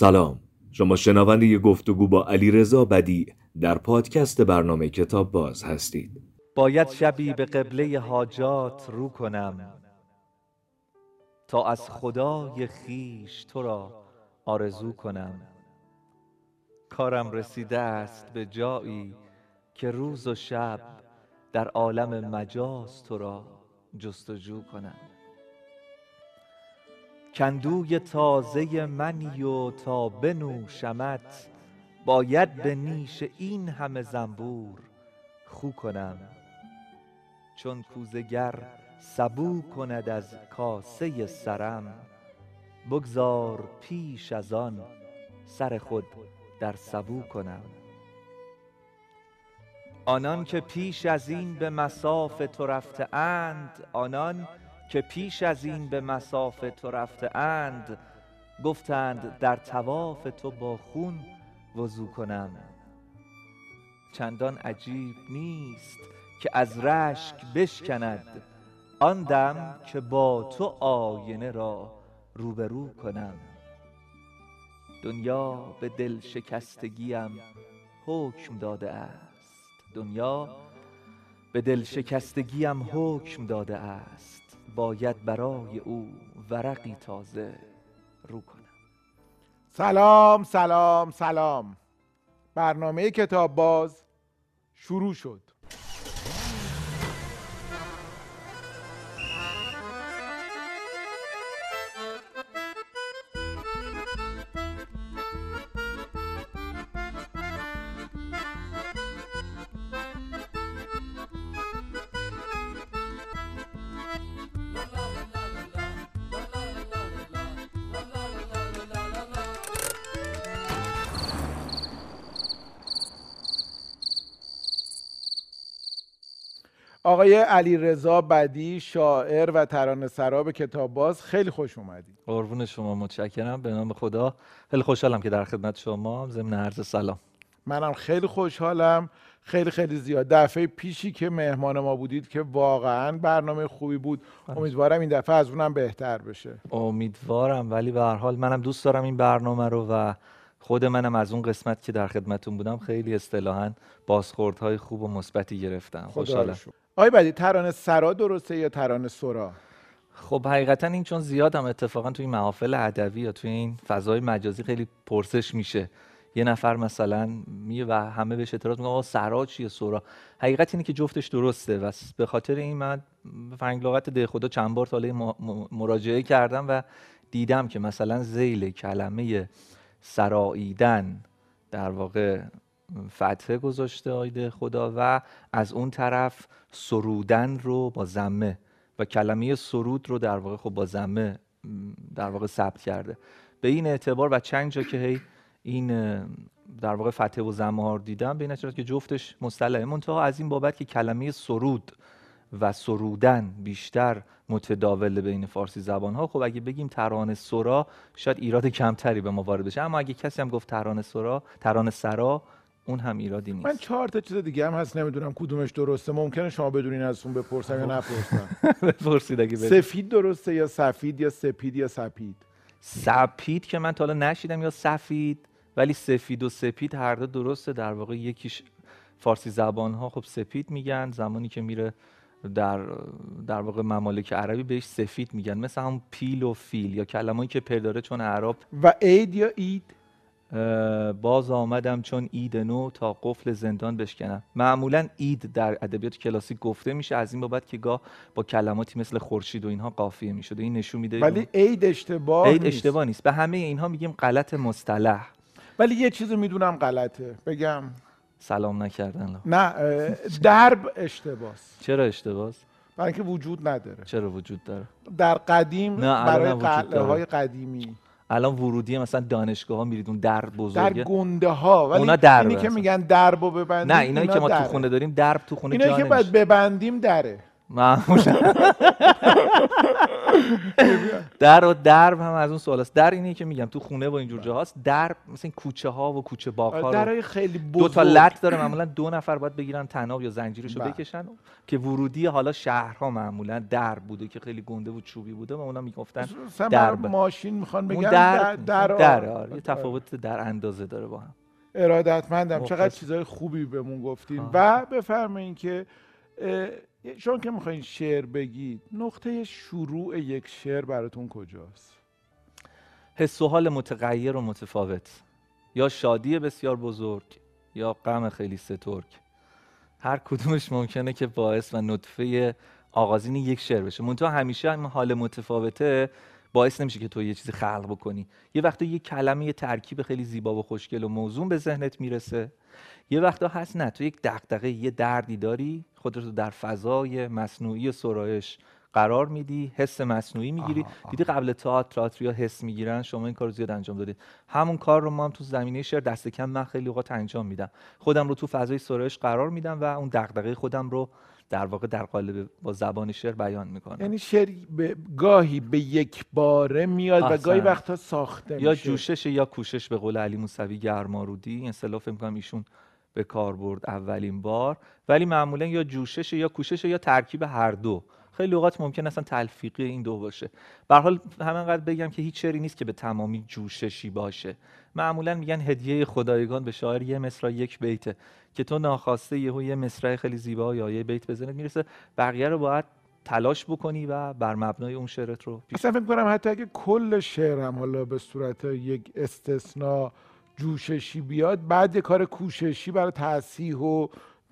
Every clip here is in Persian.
سلام. شما شنونده ی گفتگو با علی رضا بدی در پادکست برنامه کتاب باز هستید. باید شبی به قبله حاجات رو کنم تا از خدای خیش تو را آرزو کنم. کارم رسیده است به جایی که روز و شب در عالم مجاز تو را جستجو کنم. کندوی تازه منی و تا بنوشمت باید به نیش این همه زنبور خو کنم. چون کوزه گر سبو کند از کاسه سرم بگذار پیش از آن سر خود در سبو کنم. آنان که پیش از این به مصاف تو رفته اند آنان که پیش از این به مصاف تو رفته اند گفتند در طواف تو با خون وضو کنم. چندان عجیب نیست که از رشک بشکند آن دم که با تو آینه را روبرو کنم. دنیا به دل شکستگیم حکم داده است. دنیا به دل شکستگیم حکم داده است. باید برای او ورقی تازه رو کنم. سلام سلام سلام. برنامه کتاب باز شروع شد. آقای علی رضا بدی شاعر و ترانه سراب کتاب باز خیلی خوش اومدید قربون شما متشکرم. به نام خدا. خیلی خوشحالم که در خدمت شما ضمن عرض سلام. منم خیلی خوشحالم. خیلی خیلی زیاد. دفعه پیشی که مهمان ما بودید که واقعا برنامه خوبی بود. امیدوارم این دفعه از اونم بهتر بشه. امیدوارم. ولی به هر حال منم دوست دارم این برنامه رو و خود منم از اون قسمت که در خدمتون بودم خیلی اصطلاحا بازخوردهای خوب و مثبتی گرفتم. خوشحالم. آقای بدی ترانه سرا درسته یا ترانه سرا؟ خب حقیقتا این چون زیادم اتفاقا توی محافل ادبی یا توی این فضای مجازی خیلی پرسش میشه. یه نفر مثلا میگه و همه بهش اعتراض می‌کنه آقا سرا چیه؟ سورا حقیقت اینه که جفتش درسته و به خاطر این من به فرنگ لغت ده خدا چند بار تا حالا م- م- مراجعه کردم و دیدم که مثلا زیل کلمه سراییدن در واقع فتحه گذاشته آیده خدا و از اون طرف سرودن رو با زمه و کلمه سرود رو در واقع خب با زمه در واقع ثبت کرده. به این اعتبار و چند جا که هی این در واقع فتحه و زمه ها رو دیدم به این اعتبار که جفتش مصطلحه. منتها از این بابت که کلمه سرود و سرودن بیشتر متداول بین فارسی زبان ها خب اگه بگیم ترانه سرا شاید ایراد کمتری به ما وارد بشه. اما اگه کسی هم گفت ترانه سرا ترانه سرا اون هم ایرادی نیست. من چهار تا چیز دیگه هم هست نمی‌دونم کدومش درسته. ممکنه شما بدونین از اون بپرسم یا نپرسم. بپرسید اگه. سفید درسته یا سفید یا سپید یا سپید؟ سپید که من تا حالا نشیدم یا سفید ولی سفید و سپید هر دو درسته. در واقع یکیش فارسی زبان ها خب سپید میگن زمانی که میره در در واقع ممالک عربی بهش سفید میگن. مثل همون پیل و فیل یا کلمه‌ای که پر داره چون اعراب و عید یا اید باز آمدم چون عید نو تا قفل زندان بشکنم. معمولا عید در ادبیات کلاسیک گفته میشه از این بابت که گاه با کلماتی مثل خورشید و اینها قافیه می‌شده. این نشون میده ولی عید اشتباه عید نیست. اشتباه نیست. به همه اینها میگیم غلط مصطلح. ولی یه چیزو می‌دونم غلطه. بگم. سلام نکردن. نه درب اشتباهه چرا اشتباه برای اینکه وجود نداره. چرا وجود داره؟ در قدیم نه، برای قلعه. های قدیمی. الان ورودی مثلا دانشگاه ها میرید اون در در بزرگه. گنده ها ولی اونا دربه اینی که. میگن دربو ببندیم نه اینایی که ما تو. خونه داریم درب تو خونه اینایی که باید ببندیم دره. معمولا. در و درب هم از اون سوال است در اینه که میگم تو خونه و اینجور جاهاست در مثل کوچه ها و کوچه باغ ها درای خیلی دو تا بزرگ لط داره معمولا دو نفر باید بگیرن تناب یا زنجیرش رو بله. بکشن که ورودی حالا شهرها معمولا در بوده که خیلی گنده و چوبی بوده و اونا می‌گفتن مثلا درب. ماشین می‌خوان بگن در در, در, در آره. یه تفاوت در اندازه داره با هم ارادتمندم چقدر. چیزای خوبی بهمون گفتین. و بفرمایین که شما که می‌خواین شعر بگید نقطه شروع یک شعر براتون کجاست؟ حس و حال متغیر و متفاوت. یا شادی بسیار بزرگ یا غم خیلی سترگ. هر کدومش ممکنه که باعث و نطفه آغازین یک شعر بشه. منتها همیشه این حال متفاوته. باعث نمیشه که تو یه چیزی خلق بکنی. یه وقتا یه کلمه یه ترکیب خیلی زیبا و خوشگل و موزون به ذهنت می‌رسه. یه وقتا هست نه تو یک دغدغه یه دردی داری خودت رو در فضای مصنوعی سرایش قرار میدی حس مصنوعی می‌گیری. دیدی قبل تئاتر تئاتریا حس می‌گیرن شما این کار رو زیاد انجام دادید همون کار رو ما هم تو زمینه شعر دست کم من خیلی اوقات انجام میدم. خودم رو تو فضای سرایش قرار میدم و اون دغدغه خودم رو در واقع در قالب با زبان شعر بیان می‌کنم یعنی شعر به گاهی به یک باره میاد و. گاهی وقتا ساخته یا میشه. جوشش یا کوشش به قول علی موسوی گرمارودی این اصطلاح فکر می‌کنم ایشون به کار برد اولین بار. ولی معمولا یا جوشش یا کوشش یا ترکیب هر دو. خیلی اوقات ممکن اصلا تلفیقی این دو باشه. به حال همینقدر بگم که هیچ شعری نیست که به تمامی جوششی باشه. معمولا میگن هدیه خدایگان به شاعر یه مصرع یک بیته که تو ناخواسته یهو یه مصرع خیلی زیبا یا یه بیت بزنت می‌رسه بقیه رو باید تلاش بکنی و بر مبنای اون شعرت رو پیش اصلا فکر کنم حتی اگه کل شعر هم حالا به صورت یک استثناء جوششی بیاد بعد یه کار کوششی برای تصحیح و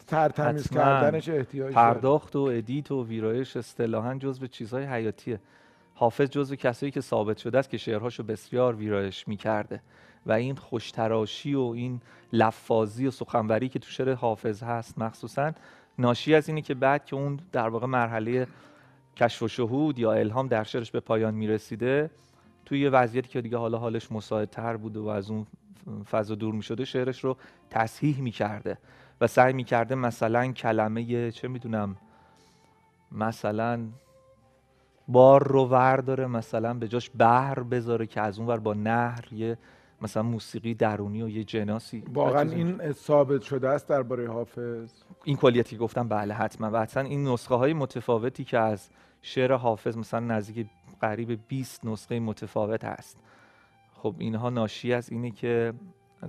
ترتمیز. کردنش احتیاج داره. پرداخت و ادیت و ویرایش اصطلاحا جزو چیزهای حیاتیه. حافظ جزو کسایی که ثابت شده است که شعرهاشو بسیار ویرایش می‌کرده. و این خوشتراشی و این لفاظی و سخنوری که تو شعر حافظ هست مخصوصا ناشی از اینه که بعد که اون در واقع مرحله کشف و شهود یا الهام در شعرش به پایان می‌رسیده توی یه وضعیتی که دیگه حالا حالش مساعدتر بوده و از اون فضا دور می‌شده شعرش رو تصحیح می‌کرده. و سعی می‌کرده مثلا کلمه چه می‌دونم مثلا بار رو ورداره مثلا به جاش بحر بذاره که از اون ور با نهر یه مثلا موسیقی درونی و یه جناسی. واقعا این ثابت شده است درباره حافظ؟ این کلیتی که گفتم بله حتما. و حتما این نسخه های متفاوتی که از شعر حافظ مثلا نزدیک قریب 20 نسخه متفاوت هست. خب اینها ناشی از اینه که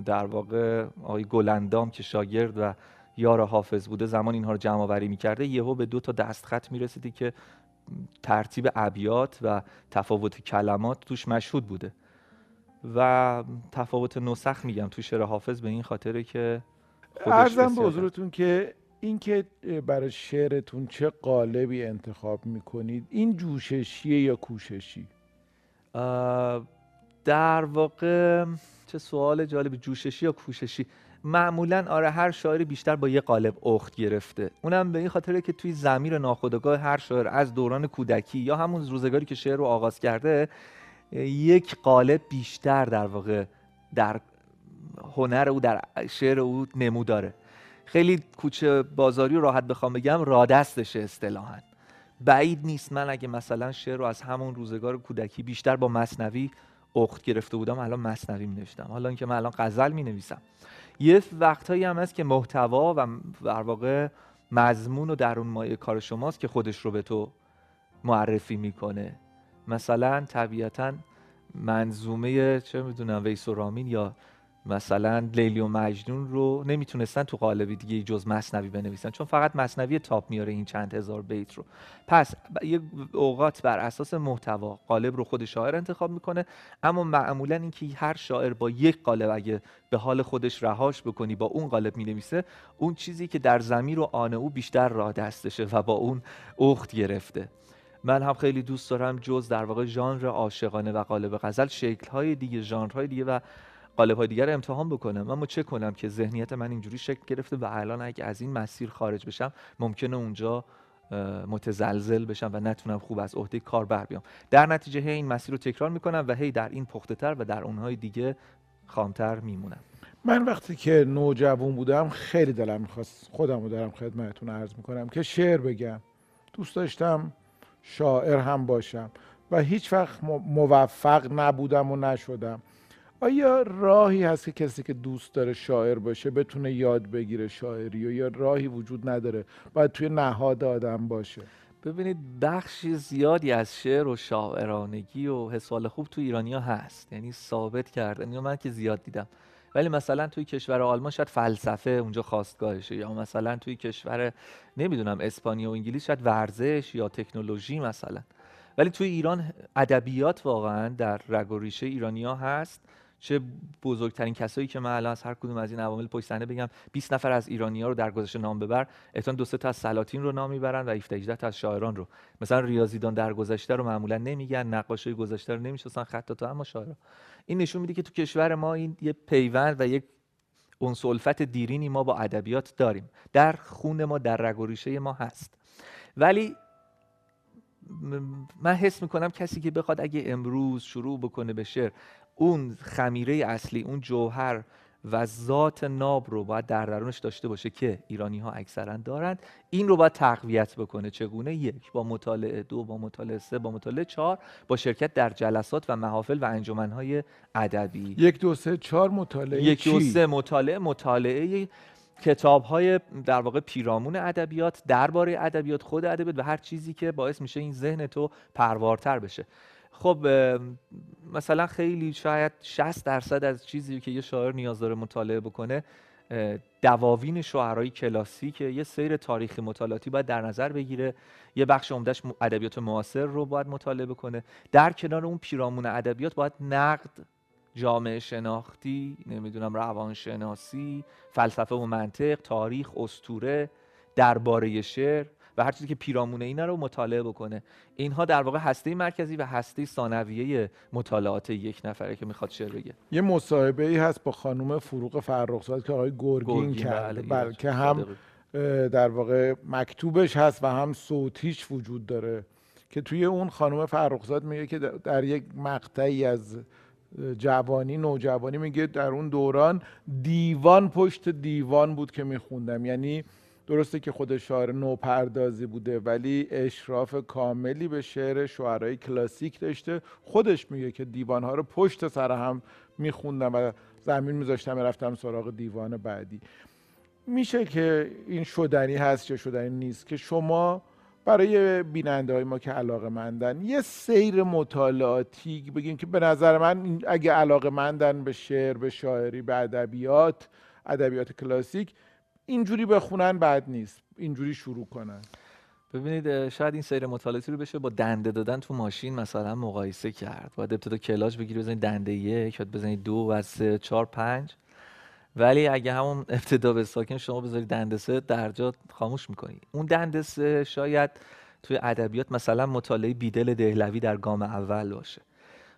در واقع آقای گلندام که شاگرد و یار حافظ بوده زمان اینها رو جمع آوری می‌کرده یهو به دو تا دستخط می‌رسیدی که ترتیب ابیات و تفاوت کلمات توش مشهود بوده. و تفاوت نسخ میگم تو شعر حافظ به این خاطره که ارزم به حضورتون که اینکه برای شعرتون چه قالبی انتخاب می‌کنید این جوششیه یا کوششی؟ در واقع چه سوال جالب جوششی یا کوششی؟ معمولا آره هر شاعری بیشتر با یه قالب اخت گرفته. اونم به این خاطره که توی زمیر ناخودآگاه هر شاعر از دوران کودکی یا همون روزگاری که شعر رو آغاز کرده یک قالب بیشتر در واقع در هنر او در شعر او نمو داره. خیلی کوچه بازاری رو راحت بخوام بگم رادستشه اصطلاحاً. بعید نیست من اگه مثلا شعر رو از همون روزگار کودکی بیشتر با مصنوی اخت گرفته بودم الان مصنوی می نوشتم. حالا اینکه من الان غزل می نویسم یه وقتهایی هم هست که محتوا و در واقع مضمون و درون مایه کار شماست که خودش رو به تو معرفی می‌کنه. مثلا طبیعتا منظومه چه می‌دونم ویس و رامین یا مثلا لیلی و مجنون رو نمی‌تونستن تو قالب دیگه جز مصنوی بنویسن چون فقط مصنوی تاپ میاره این چند هزار بیت رو. پس یه اوقات بر اساس محتوا قالب رو خود شاعر انتخاب می‌کنه اما معمولا اینکه هر شاعر با یک قالب اگه به حال خودش رهاش بکنی با اون قالب می‌نویسه اون چیزی که در زمیر و آن او بیشتر راه دستشه و با اون اخت گرفته. من هم خیلی دوست دارم جز در واقع ژانر عاشقانه و قالب غزل شکل‌های دیگه ژانرهای دیگه و قالب‌های دیگر رو امتحان بکنم. اما چه کنم که ذهنیت من اینجوری شکل گرفته و الان اگه از این مسیر خارج بشم ممکنه اونجا متزلزل بشم و نتونم خوب از عهده کار بر بیام. در نتیجه هی این مسیر رو تکرار می‌کنم و هی در این پخته تر و در اونهای دیگه خامتر میمونم. من وقتی که نوجوان بودم خیلی دلم می‌خواست خودم رو دارم خدمتتون عرض می‌کنم که شعر بگم. دوست داشتم شاعر هم باشم و هیچ وقت موفق نبودم و نشدم. آیا راهی هست که کسی که دوست داره شاعر باشه بتونه یاد بگیره شاعری و یا راهی وجود نداره؟ باید توی نهاد آدم باشه. ببینید بخش زیادی از شعر و شاعرانگی و حسال خوب تو ایرانیا هست. یعنی ثابت کردن اینو من که زیاد دیدم. ولی مثلا توی کشور آلمان شاید فلسفه اونجا خواستگاهشه یا مثلا توی کشور نمی‌دونم اسپانیا و انگلیس شاید ورزش یا تکنولوژی مثلا. ولی توی ایران ادبیات واقعا در رگ و ریشه ایرانیا هست. چه بزرگترین کسایی که من الان از هر کدوم از این عوامل پشت بگم 20 نفر از ایرانی ها رو در گذشته نام ببر. احتمال دو تا از سلاطین رو نام می‌برن و 17 18 تا از شاعران رو. مثلا ریاضیدان در گذشته رو معمولا نمیگن نقاشای گذشته رو نمی‌شناسن خط تا اما شاعران. این نشون میده که تو کشور ما این یه پیوند و یک انسولفت دیرینی ما با ادبیات داریم. در خون ما در رگ و ریشه ما هست. ولی من حس می‌کنم کسی که بخواد اگه امروز شروع بکنه به شعر اون خمیره اصلی اون جوهر و ذات ناب رو باید در درونش داشته باشه که ایرانی ها اکثرا دارند این رو باید تقویت بکنه. چگونه؟ یک با مطالعه. دو با مطالعه. سه با مطالعه. چهار با شرکت در جلسات و محافل و انجمنهای ادبی. یک دو سه چهار مطالعه یک دو سه مطالعه. مطالعه کتاب های در واقع پیرامون ادبیات درباره ادبیات خود ادبیات و هر چیزی که باعث میشه این ذهن تو پروارتر بشه. خب مثلا خیلی شاید 60 درصد از چیزی که یه شاعر نیاز داره مطالعه بکنه دواوین شعرهای کلاسیک یه سیر تاریخی مطالعاتی باید در نظر بگیره. یه بخش عمدهش ادبیات معاصر رو باید مطالعه بکنه. در کنار اون پیرامون ادبیات باید نقد جامعه شناختی نمی‌دونم روانشناسی فلسفه و منطق تاریخ استوره درباره شعر و هر چیزی که پیرامون اینا رو مطالعه بکنه. اینها در واقع هسته مرکزی و هسته ثانویه مطالعات یک نفره که می‌خواد شعر بگه. یه مصاحبه ای هست با خانم فروغ فرخزاد که آقای گرگین, کرده بله که هم در واقع مکتوبش هست و هم صوتیش وجود داره. که توی اون خانم فرخزاد میگه که در یک مقطعی از جوانی نوجوانی میگه در اون دوران دیوان پشت دیوان بود که میخوندم. یعنی درسته که خود شاعر نوپردازی بوده ولی اشراف کاملی به شعر شعرهای کلاسیک داشته. خودش میگه که دیوانها رو پشت سر هم میخوندم و زمین میذاشتم رفتم سراغ دیوان بعدی. میشه که این شدنی هست یا شدنی نیست که شما برای بیننده های ما که علاقه مندن یه سیر مطالعاتی بگیم که به نظر من اگه علاقه مندن به شعر به شاعری به ادبیات ادبیات کلاسیک اینجوری بخونن بعد نیست. اینجوری شروع کنن. ببینید شاید این سیر مطالعاتی رو بشه با دنده دادن تو ماشین مثلا مقایسه کرد. باید ابتدا کلاج بگیری بزنید دنده یک بعد بزنید دو و سه چهار پنج. ولی اگه همون ابتدا به ساکن شما بذارید دنده سه درجات خاموش می‌کنی. اون دنده سه شاید توی ادبیات مثلا مطالعه بیدل دهلوی در گام اول باشه.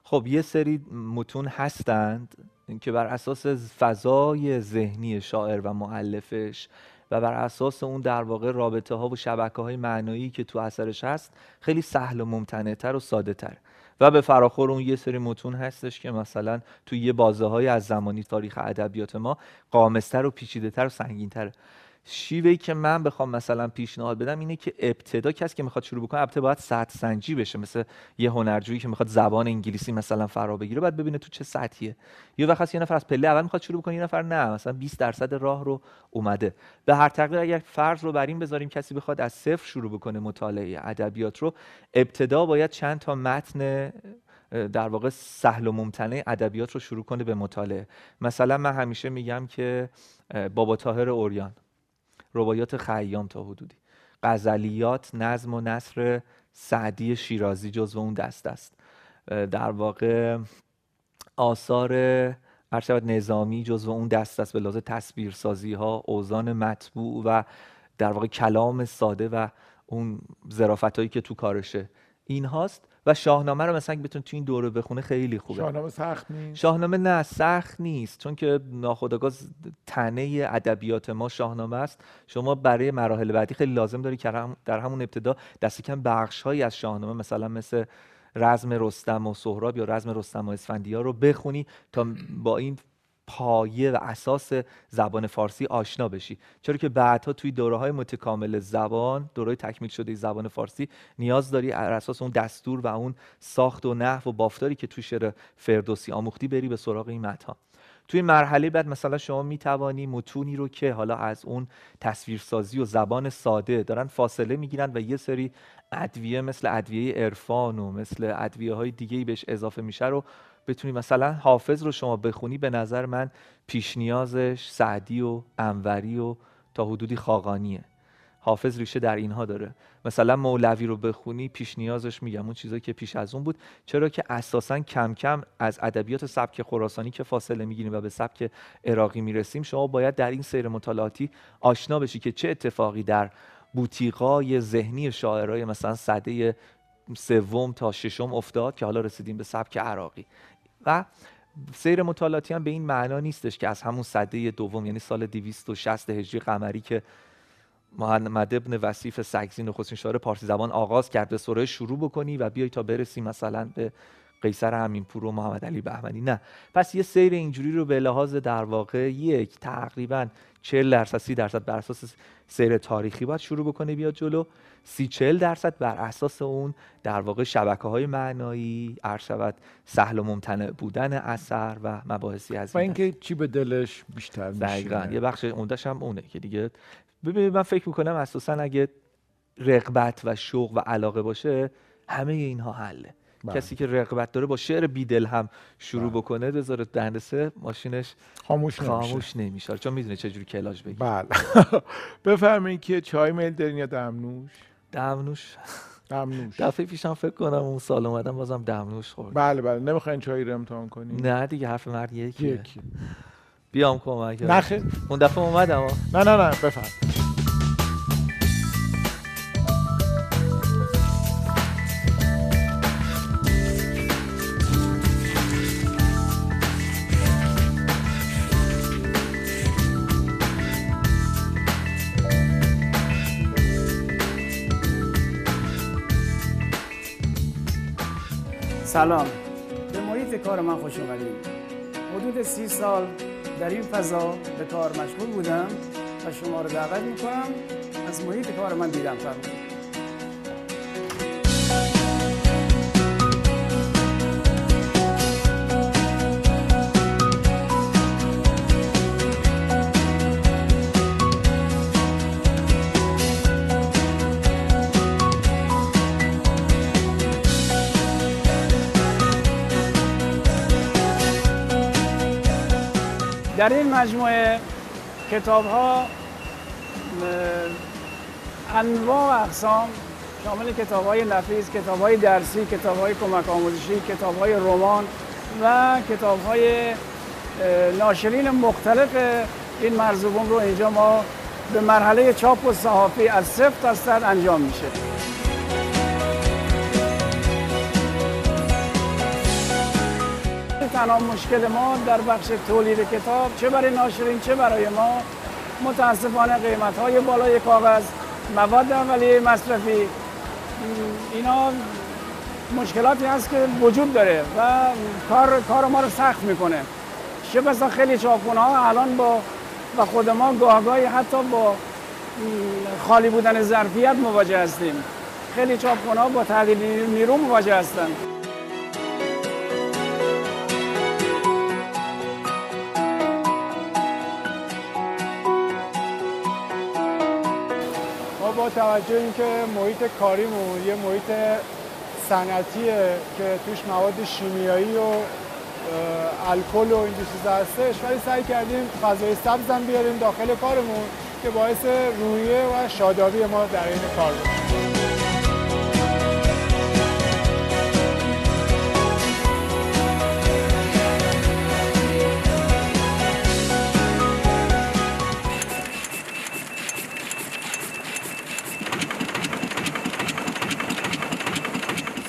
خب یه سری متون هستند که بر اساس فضای ذهنی شاعر و معلفش و بر اساس اون در واقع رابطه ها و شبکه های معنایی که تو اثرش هست خیلی سهل و ممتنع تر و ساده تر و به فراخور اون یه سری متون هستش که مثلا توی یه بازه های از زمانی تاریخ ادبیات ما قامستر و پیچیده تر و سنگین تر شیوهی که من بخوام مثلا پیشنهاد بدم اینه که ابتدا کسی که می‌خواد شروع بکنه ابتدا باید سطح سنجی بشه مثل یه هنرجویی که می‌خواد زبان انگلیسی مثلا فرا بگیره باید ببینه تو چه سطحیه. یه وقت یه نفر از پله اول می‌خواد شروع بکنه یه نفر نه. مثلا 20 درصد راه رو اومده. به هر تقدیر اگر فرض رو بر این بذاریم کسی بخواد از صفر شروع بکنه مطالعه ادبیات رو ابتدا باید چند تا متن در واقع سهل و ممتنع ادبیات رو شروع کنه به مطالعه. مثلا من همیشه میگم که بابا طاهر اوریان. روایات خیام تا حدودی. غزلیات نظم و نصر سعدی شیرازی جزو اون دست است. در واقع آثار هر نظامی جزو اون دست است به لحاظ تصویرسازی ها اوزان مطبوع و در واقع کلام ساده و اون ظرافت هایی که تو کارشه. این هاست و شاهنامه رو مثلا بتون تو این دوره بخونه خیلی خوبه. شاهنامه سخت نیست؟ شاهنامه نه سخت نیست. چون که ناخودآگاه تنه ادبیات ما شاهنامه است. شما برای مراحل بعدی خیلی لازم داری که در همون ابتدا دست کم بخش هایی از شاهنامه مثلا مثل رزم رستم و سهراب یا رزم رستم و اسفندیار رو بخونی تا با این پایه و اساس زبان فارسی آشنا بشی. چرا که بعدها توی دوره های متکامل زبان دوره تکمیل شده زبان فارسی نیاز داری بر اساس اون دستور و اون ساخت و نحو و بافتاری که توی شعر فردوسی آموختی بری به سراغ این متن. توی مرحله بعد مثلا شما می‌توانی متونی رو که حالا از اون تصویرسازی و زبان ساده دارن فاصله می‌گیرن و یه سری ادویه مثل ادویه عرفان و مثل ادویه های دیگه بهش اضافه میشه رو بتونی مثلا حافظ رو شما بخونی به نظر من پیش نیازش سعدی و انوری و تا حدودی خاقانیه. حافظ ریشه در اینها داره. مثلا مولوی رو بخونی پیش نیازش میگم. اون چیزایی که پیش از اون بود. چرا که اساسا کم کم از ادبیات سبک خراسانی که فاصله می‌گیریم و به سبک عراقی می‌رسیم شما باید در این سیر مطالعاتی آشنا بشی که چه اتفاقی در بوتیقای ذهنی شاعرای مثلا صده سوم تا ششم افتاد که حالا رسیدیم به سبک عراقی. و سیر مطالعاتی هم به این معنا نیستش که از همون صده دوم یعنی سال 260 هجری قمری که محمد ابن وصیف سگزین نخستین شاعر پارسی زبان آغاز کرد به سوره شروع بکنی و بیای تا برسی مثلا به قیصر همینپور و محمد علی بهمنی نه. پس یه سیر اینجوری رو به لحاظ در واقع یک تقریبا 40 درصد 30 درصد بر اساس سیر تاریخی باید شروع بکنه بیاد جلو. سی 40 درصد بر اساس اون در واقع شبکه های معنایی شود سهل و ممتنع بودن اثر و مباحثی از و اینکه چی به دلش بیشتر میشه یه بخش اوندش هم اونه که دیگه. ببینید من فکر می‌کنم اساسا اگه رغبت و شوق و علاقه باشه همه اینها حله. بله. کسی که رغبت داره با شعر بیدل هم شروع بله. بکنه بذاره دهنسه ماشینش خاموش, خاموش نمیشه. چون می‌دونه چجوری کلاج بگیره بله. بفرمایید که چای میل دارین یا دمنوش دمنوش دمنوش دفعه پیشم فکر کنم اون سال اومدم بازم دمنوش خورد بله بله. نمی‌خواین چای رو امتحان کنی نه دیگه حرف مرد یکی. بیام کمک نخه اون دفعه اومدم. نه نه نه. بفرم سلام. به محیط کار من خوش اومدید حدود سی سال در این فضا به کار مشغول بودم و شما رو دعوت می‌کنم. از محیط کار من دیدم فرمایید در این مجموعه کتاب ها انواع و اقسام شامل کتاب های نفیس، کتاب های درسی، کتاب های کمک آموزشی، کتاب های رمان و کتاب های ناشرین مختلف این مرزوبون رو اینجا ما به مرحله چاپ و صحافی از صفر تا صد انجام میشه. تنها مشکل ما در بخش تولید کتاب چه برای ناشرین چه برای ما متاسفانه قیمت های بالای کاغذ مواد اولیه مصرفی. اینا مشکلاتی هست که وجود داره و کار, کار ما رو سخت می‌کنه. چه بسا خیلی چاپخونه ها الان با و خود ما گاهگاهی حتی با خالی بودن ظرفیت مواجه هستیم. خیلی چاپخونه با تغییر نیرو مواجه هستند با توجه اینکه محیط کاریمون یه محیط صنعتیه که توش مواد شیمیایی و الکل و این چیزا هستش ولی سعی کردیم فضای سبز بیاریم داخل کارمون که باعث رویه و شادابی ما در این کار بشه.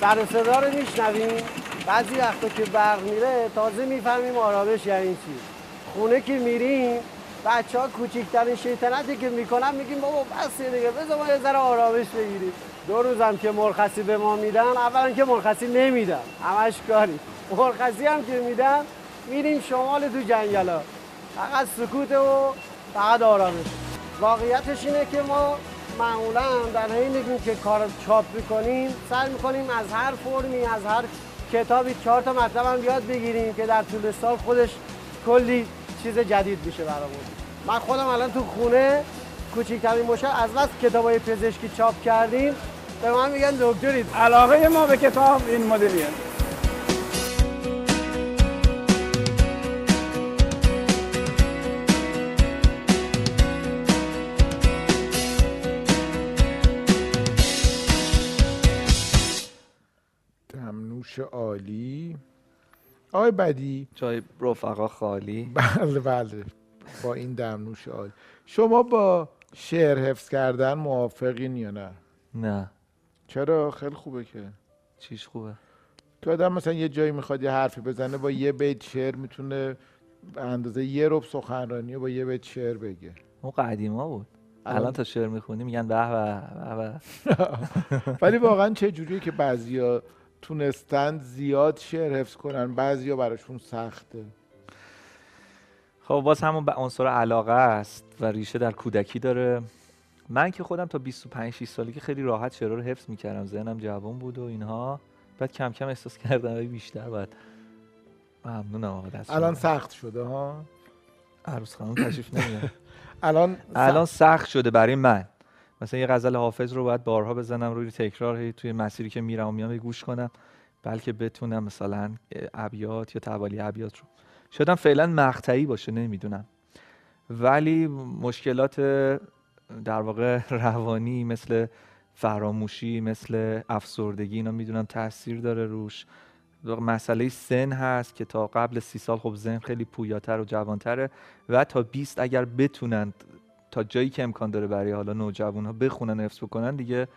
سر صدا رو میشنویم. بعضی وقتا که برق میره تازه می‌فهمیم آرامش یعنی چی. خونه که میریم بچه ها کوچکترین شیطنتی که می‌کنن میگیم بابا بس دیگه بذار ما یه ذره آرامش بگیریم. دو روزم که مرخصی به ما میدن اولا که مرخصی نمیدن. همش کاری. مرخصی هم که میدن میریم شمال تو جنگلا فقط سکوت و فقط آرامش. واقعیتش اینه که ما معمولا در حین که کار چاپ می‌کنیم سعی می‌کنیم از هر فرمی از هر کتابی چهار تا مطلب هم بیاد بگیریم که در طول سال خودش کلی چیز جدید میشه برامون. من خودم الان تو خونه کوچیکترین مشکل از بس کتابای پزشکی چاپ کردیم به من میگن دکترید. علاقه ما به کتاب این مدلیه. عالی آقای بدی. جای رفقا خالی. بله بله. با این دمنوش عالی شما با شعر حفظ کردن موافقین یا نه؟ نه. چرا؟ خیلی خوبه که. چیش خوبه؟ که آدم مثلا یه جایی می‌خواد یه حرفی بزنه با یه بیت شعر می‌تونه به اندازه یه رب سخنرانی با یه بیت شعر بگه. اون قدیما بود. الان تا شعر می‌خونی میگن به به به. ولی واقعا چه جوریه که بعضیا تونستن زیاد شعر حفظ کنن بعضیا براشون سخته. خب باز همون به عنصر علاقه است و ریشه در کودکی داره. من که خودم تا 25 6 سالگی خیلی راحت شعر رو حفظ می‌کردم ذهنم جوان بود و اینها. بعد کم کم احساس کردم بیشتر باید. ممنونم آقا دست الان سخت شده ها؟ عروس خانم تشریف نمیاد. الان الان سخت شده برای من. مثلا یه غزل حافظ رو باید بارها بزنم روی تکرار توی مسیری که میرم و میام گوش کنم بلکه بتونم مثلا ابیات یا توالی ابیات رو. شدم فعلا مقطعی باشه نمی‌دونم. ولی مشکلات در واقع روانی مثل فراموشی مثل افسردگی اینا می‌دونم تاثیر داره روش. مسئله سن هست که تا قبل سی سال خب ذهن خیلی پویاتر و جوانتره و تا 20 اگر بتونن تا جایی که امکان داره برای حالا نوجوان ها بخونن حفظ بکنن دیگه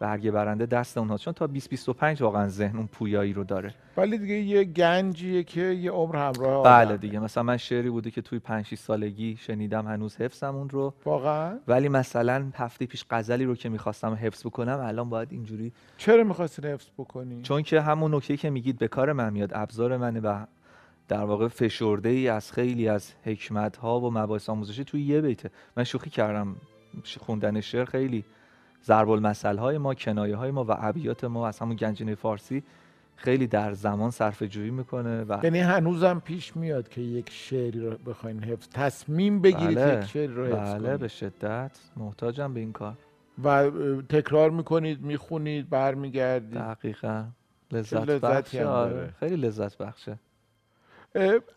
برگه برنده دست اونها چون تا 20 25 واقعا ذهن اون پویایی رو داره. ولی دیگه یه گنجیه که یه عمر همراه بله دیگه. مثلا من شعری بوده که توی 5 6 سالگی شنیدم هنوز حفظم اون رو. واقعا؟ ولی مثلا هفته پیش غزلی رو که می‌خواستم حفظ بکنم الان باید اینجوری چرا می‌خواستی حفظ بکنی؟ چون که همون نکته که میگید به کار من میاد. ابزار منه و در واقع فشرده ای از خیلی از حکمت ها و مباحث آموزشی توی یه بیته. من شوخی کردم. خوندن شعر خیلی ضرب المثل های ما کنایه های ما و ابیات ما از همون گنجینه فارسی خیلی در زمان صرف جویی می‌کنه و یعنی هنوزم پیش میاد که یک شعری رو بخواین حفظ تصمیم بگیرید بله. یک شعری رو حفظ بله به شدت. محتاجم به این کار. و تکرار می‌کنید می‌خونید برمیگردید. دقیقا. لذت بخشه. آره. خیلی لذت بخشه.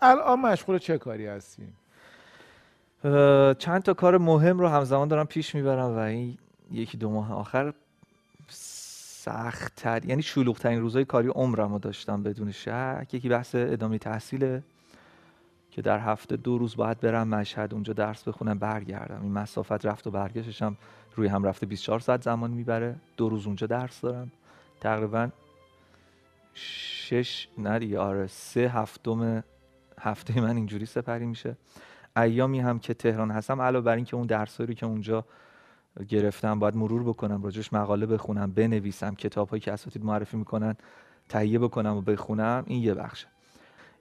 الان مشغول چه کاری هستی چند تا کار مهم رو همزمان دارم پیش می‌برم و این یکی دو ماه آخر سختتر یعنی شلوغترین روزهای کاری عمرم رو داشتم بدون شک. یکی بحث ادامه تحصیله که در هفته دو روز باید برم مشهد اونجا درس بخونم برگردم. این مسافت رفت و برگشتش هم روی هم رفته 24 ساعت زمان می‌بره. دو روز اونجا درس دارم. تقریبا شش نه دیگه آره سه هفتم هفته من اینجوری سپری میشه. ایامی هم که تهران هستم علاوه بر اینکه اون درسایی رو که اونجا گرفتم باید مرور بکنم راجش مقاله بخونم بنویسم کتاب هایی که اساتید معرفی می‌کنن تهیه بکنم و بخونم این یه بخشه.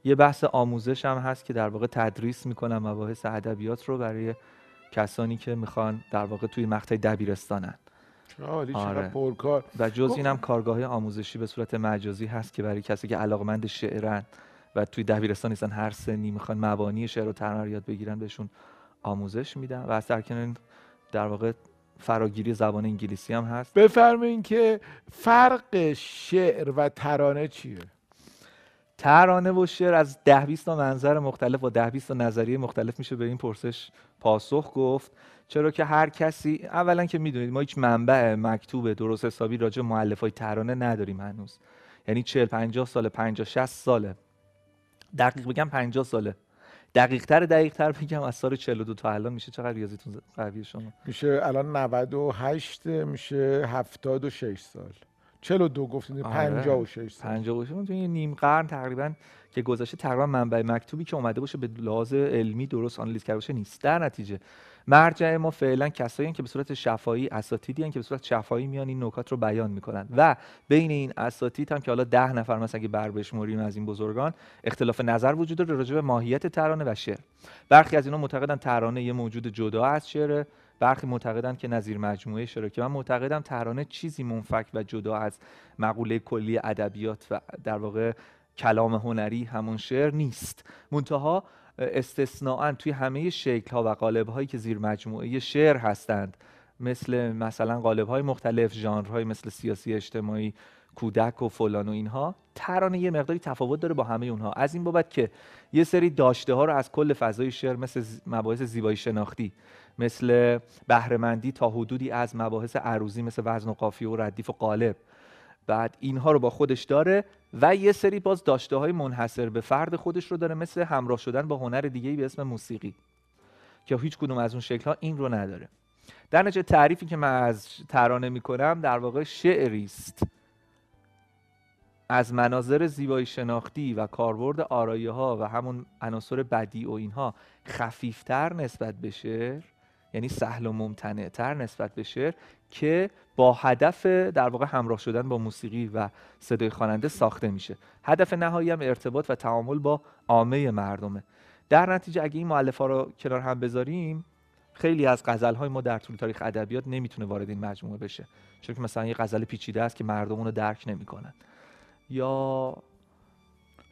یه بحث آموزش هم هست که در واقع تدریس می‌کنم مباحث ادبیات رو برای کسانی که می‌خوان در واقع توی مقطع دبیرستانن. آره. پرکار. و جز اینم کارگاه آموزشی به صورت مجازی هست که برای کسی که علاقمند شعرن و توی دبیرستان نیستن هر سنی می‌خوان مبانی شعر و ترانه یاد بگیرن بهشون آموزش میدم و از در در واقع فراگیری زبان انگلیسی هم هست. بفرمایید که فرق شعر و ترانه چیه؟ ترانه و شعر از ده 20 تا منظر مختلف و ده 20 تا نظریه مختلف میشه به این پرسش پاسخ گفت. چرا که هر کسی اولا که می‌دونید ما هیچ منبع مکتوب درست حسابی راجع مؤلف های ترانه نداریم هنوز. یعنی 40 50 سال 50 60 ساله. دقیق بگم 50 ساله. دقیق تر دقیق تر بگم از سال 42 تا الان میشه. چقدر ریاضیتون قویه شما؟ میشه الان 98 میشه 76 سال. 42 گفتید 56 آره. 56 تو یه نیم قرن تقریبا که گذشته تقریبا منبع مکتوبی که اومده باشه به لحاظ علمی درست آنالیز کرده باشه نیست. در نتیجه مرجع ما فعلا کسایی که به صورت شفاهی اساتیدی که به صورت شفاهی میان این نکات رو بیان می‌کنن. و بین این اساتید هم که حالا ده نفر مثلا اگه بر بشمریم از این بزرگان اختلاف نظر وجود داره راجع به ماهیت ترانه و شعر. برخی از اینا معتقدن ترانه یه موجود جدا از شعر برخی معتقدن که نظیر مجموعه شعر که من معتقدم ترانه چیزی منفک و جدا از مقوله کلی ادبیات و در واقع کلام هنری همون شعر نیست. منتها استثناعا توی همه شکل ها و قالب هایی که زیر مجموعه شعر هستند مثل مثلا قالب های مختلف ژانرهای مثل سیاسی اجتماعی کودک و فلان و اینها ترانه یه مقداری تفاوت داره با همه اونها. از این بابت که یه سری داشته ها رو از کل فضای شعر مثل مباحث زیبایی شناختی مثل بهرهمندی تا حدودی از مباحث عروضی مثل وزن و قافیه و ردیف و قالب بعد اینها رو با خودش داره و یه سری باز داشته های منحصر به فرد خودش رو داره مثل همراه شدن با هنر دیگه به اسم موسیقی که هیچ کدوم از اون شکل ها این رو نداره. در نتیجه تعریفی که من از ترانه می‌کنم در واقع شعری است. از مناظر زیبایی شناختی و کاربرد آرایه ها و همون عناصر بدی و اینها خفیفتر نسبت به شعر یعنی سهل و ممتنع تر نسبت به شعر که با هدف در واقع همراه شدن با موسیقی و صدای خواننده ساخته میشه. هدف نهایی هم ارتباط و تعامل با عامه مردمه. در نتیجه اگه این معلف ها رو کنار هم بذاریم خیلی از غزل های ما در طول تاریخ ادبیات نمی‌تونه وارد این مجموعه بشه. چون که مثلا یه غزل پیچیده است که مردم رو درک نمی‌کنن. یا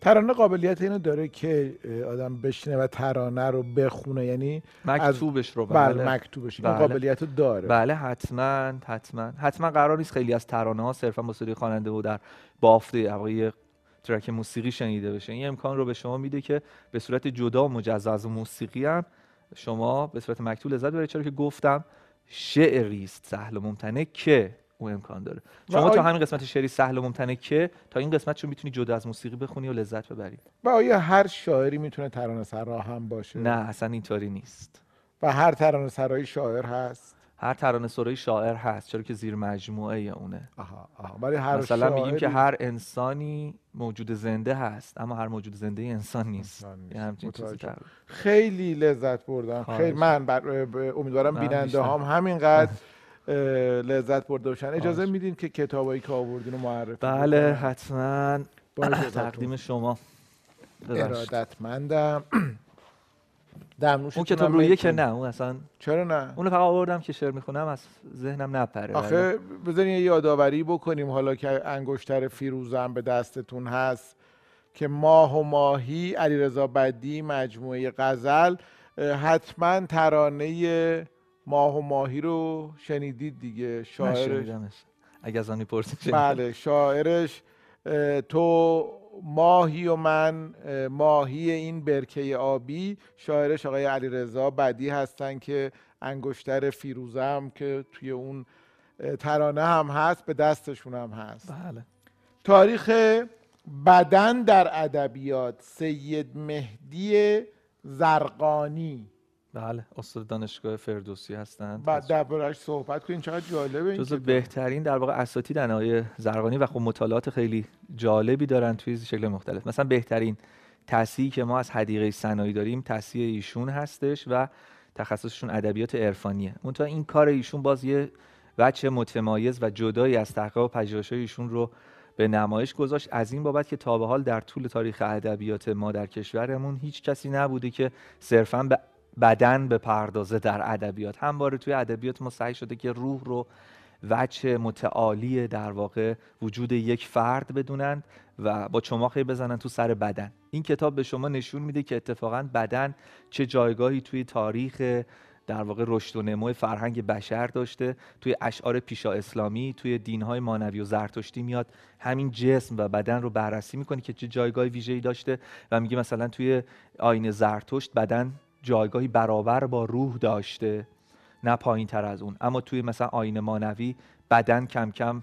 ترانه قابلیت اینو داره که آدم بشینه و ترانه رو بخونه یعنی مکتوبش رو بله, بله. مکتوبش. بله. این قابلیت رو داره. بله حتما حتما. حتما قرار نیست خیلی از ترانه ها صرفا با صدای خواننده و در بافته یه ترک موسیقی شنیده بشه. این امکان رو به شما میده که به صورت جدا و مجزا از موسیقی هم شما به صورت مکتوب لذت ببرید. چرا که گفتم شعری است سهل و ممتنه که او امکان داره. شما تو همین قسمت شعری سهل و ممتنه که تا این قسمت چون می‌تونی جدا از موسیقی بخونی و لذت ببری. و آیا هر شاعری می‌تونه ترانه سرا هم باشه؟ نه اصلا اینطوری نیست. و هر ترانه سرایی شاعر هست؟ هر ترانه سرایی شاعر هست چرا که زیر مجموعه اونه. آها آها. ولی هر مثلا میگیم که هر انسانی موجود زنده هست اما هر موجود زنده انسان نیست, انسان خیلی لذت بردم. خیلی من بر... امیدوارم بیننده هم همینقدر لذت برده باشن. اجازه میدین که کتابایی که آوردین رو معرفی بله حتما. تقدیم شما. ارادتمندم. دمنوش اون کتاب رویه که نه اون اصلا چرا نه؟ اونو فقط آوردم که شعر می‌خونم از ذهنم نپره. آخه بذارین یه یادآوری بکنیم. حالا که انگشتر فیروزم به دستتون هست که ماه و ماهی علیرضا بدی مجموعه غزل حتما ترانه ماه و ماهی رو شنیدید دیگه. شاعرش اگه از آن بله شاعرش تو ماهی و من ماهی این برکه آبی. شاعرش آقای علیرضا بدی هستن که انگشتر فیروزم که توی اون ترانه هم هست به دستشون هم هست. بله. تاریخ بدن در ادبیات سید مهدی زرقانی. بله استاد دانشگاه فردوسی هستند. بعد دربارش صحبت کنین چقدر جالبه جزو بهترین در واقع اساتید انهای زرقانی و خب مطالعات خیلی جالبی دارن توی شکل مختلف. مثلا بهترین تصحیحی که ما از حدیقه سنایی داریم تصحیح ایشون هستش و تخصصشون ادبیات عرفانیه. اون تا این کار ایشون باز یه وجه متمایز و جدایی از تحقیق و پژوهش‌های ایشون رو به نمایش گذاشت. از این بابت که تا به حال در طول تاریخ ادبیات ما در کشورمون هیچ کسی نبوده که صرفا به بدن به پردازه در ادبیات. همواره توی ادبیات ما سعی شده که روح رو وجه متعالی در واقع وجود یک فرد بدونند و با چماخی بزنن تو سر بدن. این کتاب به شما نشون میده که اتفاقا بدن چه جایگاهی توی تاریخ در واقع رشد و نمو فرهنگ بشر داشته توی اشعار پیشا اسلامی توی دینهای مانوی و زرتشتی میاد. همین جسم و بدن رو بررسی می‌کنه که چه جایگاه ویژه‌ای داشته و میگه مثلا توی آین زرتشت بدن جایگاهی برابر با روح داشته نه پایین تر از اون. اما توی مثلا آین مانوی بدن کم کم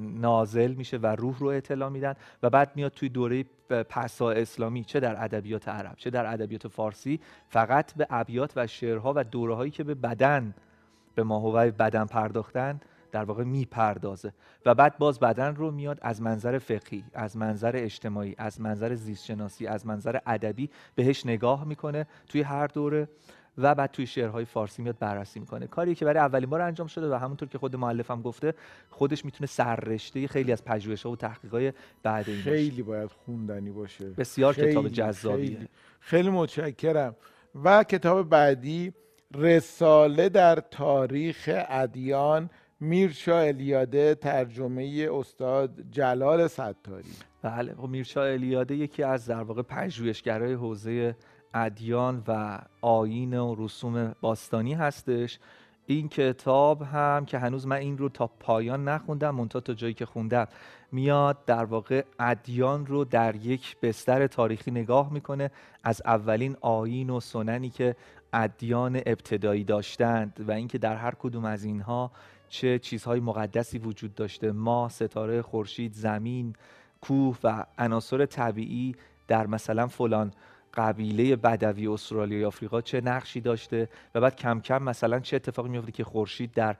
نازل میشه و روح رو اطلاع میدن و بعد میاد توی دوره پسا اسلامی چه در ادبیات عرب چه در ادبیات فارسی فقط به ابیات و شعرها و دوره هایی که به بدن به ماهوای بدن پرداختن در واقع می‌پردازه. و بعد باز بدن رو میاد از منظر فقهی از منظر اجتماعی از منظر زیست شناسی از منظر ادبی بهش نگاه می‌کنه توی هر دوره و بعد توی شعرهای فارسی میاد بررسی می‌کنه. کاری که برای اولین بار انجام شده و همونطور که خود مؤلفم گفته خودش می‌تونه سررشته خیلی از پژوهش‌ها و تحقیقات بعد این خیلی باید خوندنی باشه. بسیار خیلی، کتاب جذابیه. خیلی, خیلی متشکرم. و کتاب بعدی رساله در تاریخ ادیان میرشا الیاده ترجمه استاد جلال ستاری. بله خب میرشا الیاده یکی از در واقع پژوهشگرای حوزه ادیان و آیین و رسوم باستانی هستش. این کتاب هم که هنوز من این رو تا پایان نخوندم منتها تا جایی که خوندم میاد در واقع ادیان رو در یک بستر تاریخی نگاه می‌کنه از اولین آیین و سننی که ادیان ابتدایی داشتند و اینکه در هر کدوم از اینها چه چیزهای مقدسی وجود داشته. ما ستاره خورشید زمین کوه و عناصر طبیعی در مثلا فلان قبیله بدوی استرالیا یا آفریقا چه نقشی داشته و بعد کم کم مثلا چه اتفاقی میفته که خورشید در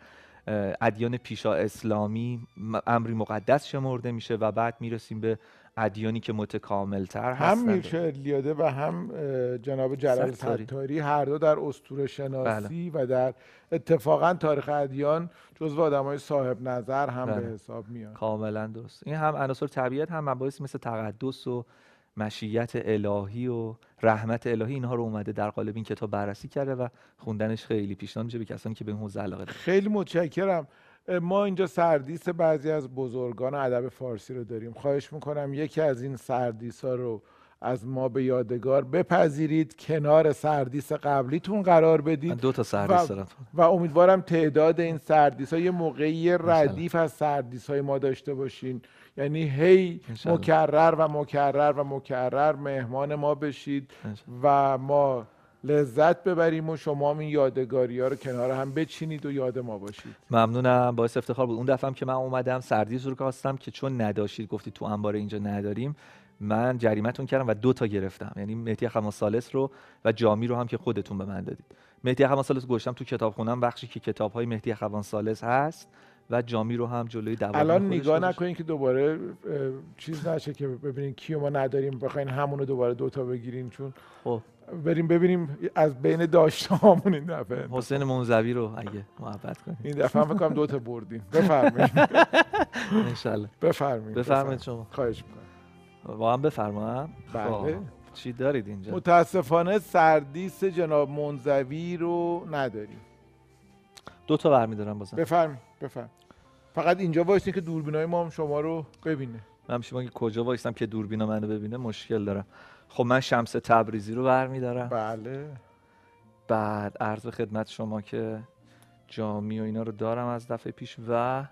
ادیان پیشا اسلامی امری مقدس شمرده میشه و بعد می‌رسیم به ادیانی که متکامل تر هم میرشا الیاده و هم جناب جلال ستاری. هر دو در اسطوره شناسی بله. و در اتفاقا تاریخ ادیان جزو آدمای صاحب نظر هم بله. به حساب میاد. کاملا درست. این هم عناصر طبیعت هم مباحث مثل تقدس و مشیت الهی و رحمت الهی اینها رو اومده در قالب این کتاب بررسی کرده و خوندنش خیلی پیشنهاد میشه به کسانی که به این حوزه علاقه دارن. خیلی متشکرم. ما اینجا سردیس بعضی از بزرگان ادب فارسی رو داریم. خواهش می‌کنم یکی از این سردیس ها رو از ما به یادگار بپذیرید. کنار سردیس قبلیتون قرار بدید. دو تا سردیس و, و امیدوارم تعداد این سردیس ها یه موقعی ردیف از سردیس های ما داشته باشین. یعنی هی مکرر و مکرر و مکرر مهمان ما بشید و ما لذت ببریم و شما این یادگاری ها رو کنار هم بچینید و یاد ما باشید. ممنونم. باعث افتخار بود. اون دفعه هم که من اومدم سردیز رو کاستم که چون نداشتید گفتید تو انبار اینجا نداریم من جریمتون کردم و دو تا گرفتم. یعنی مهدی خماسالس رو و جامی رو هم که خودتون به من دادید. مهدی خماسالس گوشتم تو کتاب خونم بخشی که کتاب های مهدی خماسالس هست و جامی رو هم جلوی دوام الان نگاه نکنین که دوباره چیز نشه که ببینین کیو ما نداریم بخواین همونو دوباره دوتا بگیرین چون خب. بریم ببینیم از بین داشته همون این دفعه حسین منزوی رو اگه محبت کنیم این دفعه هم بکنم دوتا بردیم. بفرمایید. انشالله. بفرمایید. بفرمایید شما. خواهش می‌کنم. هم بفرمایید. بله. خب، چی دارید اینجا؟ متاسفانه سردیس جناب منزوی رو نداریم. دو تا برمیدارم بازم. بفرمایید بفرمایید. فقط اینجا وایسین که دوربینای ما هم شما رو ببینه. من شما کجا وایسم که دوربینا منو ببینه مشکل دارم. خب من شمس تبریزی رو برمیدارم. بله. بعد عرض خدمت شما که جامی و اینا رو دارم از دفعه پیش و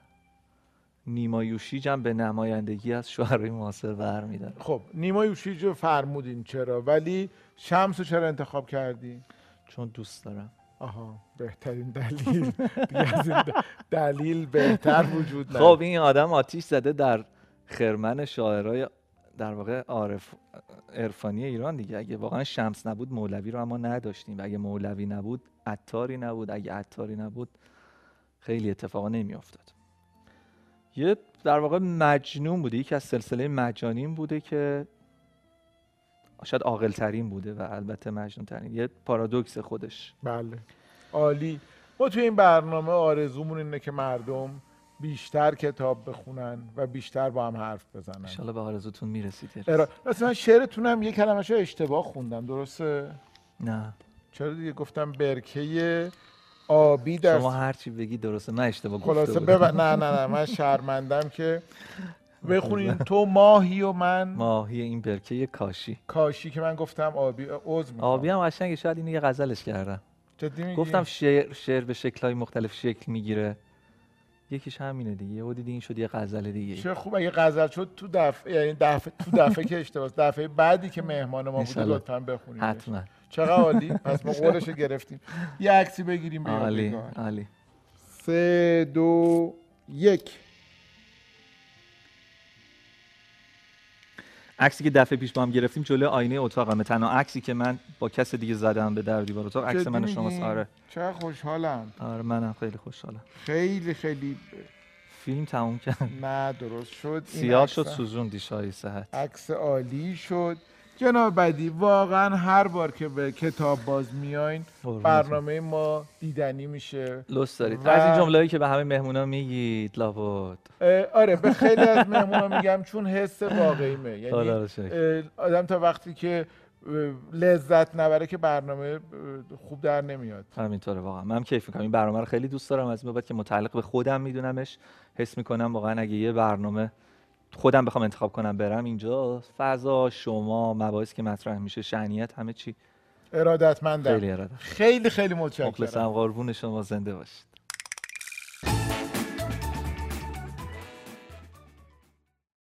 نیما یوشیجم به نمایندگی از شعرای معاصر برمیدارم خب نیما یوشیج رو فرمودین چرا ولی شمس رو چرا انتخاب کردی چون دوست دارم. آها بهترین دلیل. دلیل بهتر وجود خب این آدم آتیش زده در خرمن شاعرای در واقع عارف عرفانی ایران دیگه. اگه واقعا شمس نبود مولوی رو اما نداشتیم. و اگه مولوی نبود عطاری نبود. اگه عطاری نبود خیلی اتفاقا نمیافتاد. یه در واقع مجنون بوده. یکی از سلسله مجانین بوده که شاید عاقل ترین بوده و البته مجنون ترین یه پارادوکس خودش. بله. عالی. ما توی این برنامه آرزومون اینه که مردم بیشتر کتاب بخونن و بیشتر با هم حرف بزنن. انشالله به آرزوتون می‌رسید. راست من شعرتونم یه کلمش اشتباه خوندم درسته؟ نه. چرا دیگه گفتم برکه آبی در شما هر چی بگی درسته من اشتباه گفتم خلاصه بب... نه نه نه من شرمندم که بخونین. تو ماهی و من ماهی این برکه کاشی. کاشی که من گفتم آبی عذر آبی هم قشنگه شاید اینو یه غزلش کردم. گفتم شعر, شعر به شکل‌های مختلف شکل می‌گیره. یکیش همینه دیگه. یهو دیدی این شد یه غزل دیگه. چه خوب اگه غزل شد تو دفعه یعنی دفعه تو دفعه که اشتباه دفعه بعدی که مهمان ما بود لطفا بخونید حتما. چقدر عالی. پس ما قولش گرفتیم. یه عکسی بگیریم عالی عالی. سه دو یک. عکسی که دفعه پیش با هم گرفتیم جلوی آینه اتاقمه. تنها عکسی که من با کس دیگه زدم به در دیوار اتاق عکس من و شما آره. چه خوشحالم. آره منم خیلی خوشحالم. خیلی خیلی. فیلم تموم کرد. نه درست شد. سیاه شد سوزون شایی صحت. عکس عالی شد. جناب بدی واقعا هر بار که به کتاب باز میاین برنامه ما دیدنی میشه لست دارید. و... از این جمله‌ای که به همه مهمونا میگید لابد. آره به خیلی از مهمونا میگم چون حس واقعیمه. یعنی آدم تا وقتی که لذت نبره که برنامه خوب در نمیاد. همینطوره واقعا. من کیف می‌کنم. این برنامه رو خیلی دوست دارم. از این که متعلق به خودم میدونمش حس می‌کنم واقعا اگه یه برنامه خودم بخوام انتخاب کنم برم اینجا. فضا شما مباحثی که مطرح میشه شنیت همه چی. ارادتمندم. خیلی ارادت. خیلی خیلی متشکرم. مخلصم قربون شما زنده باشید.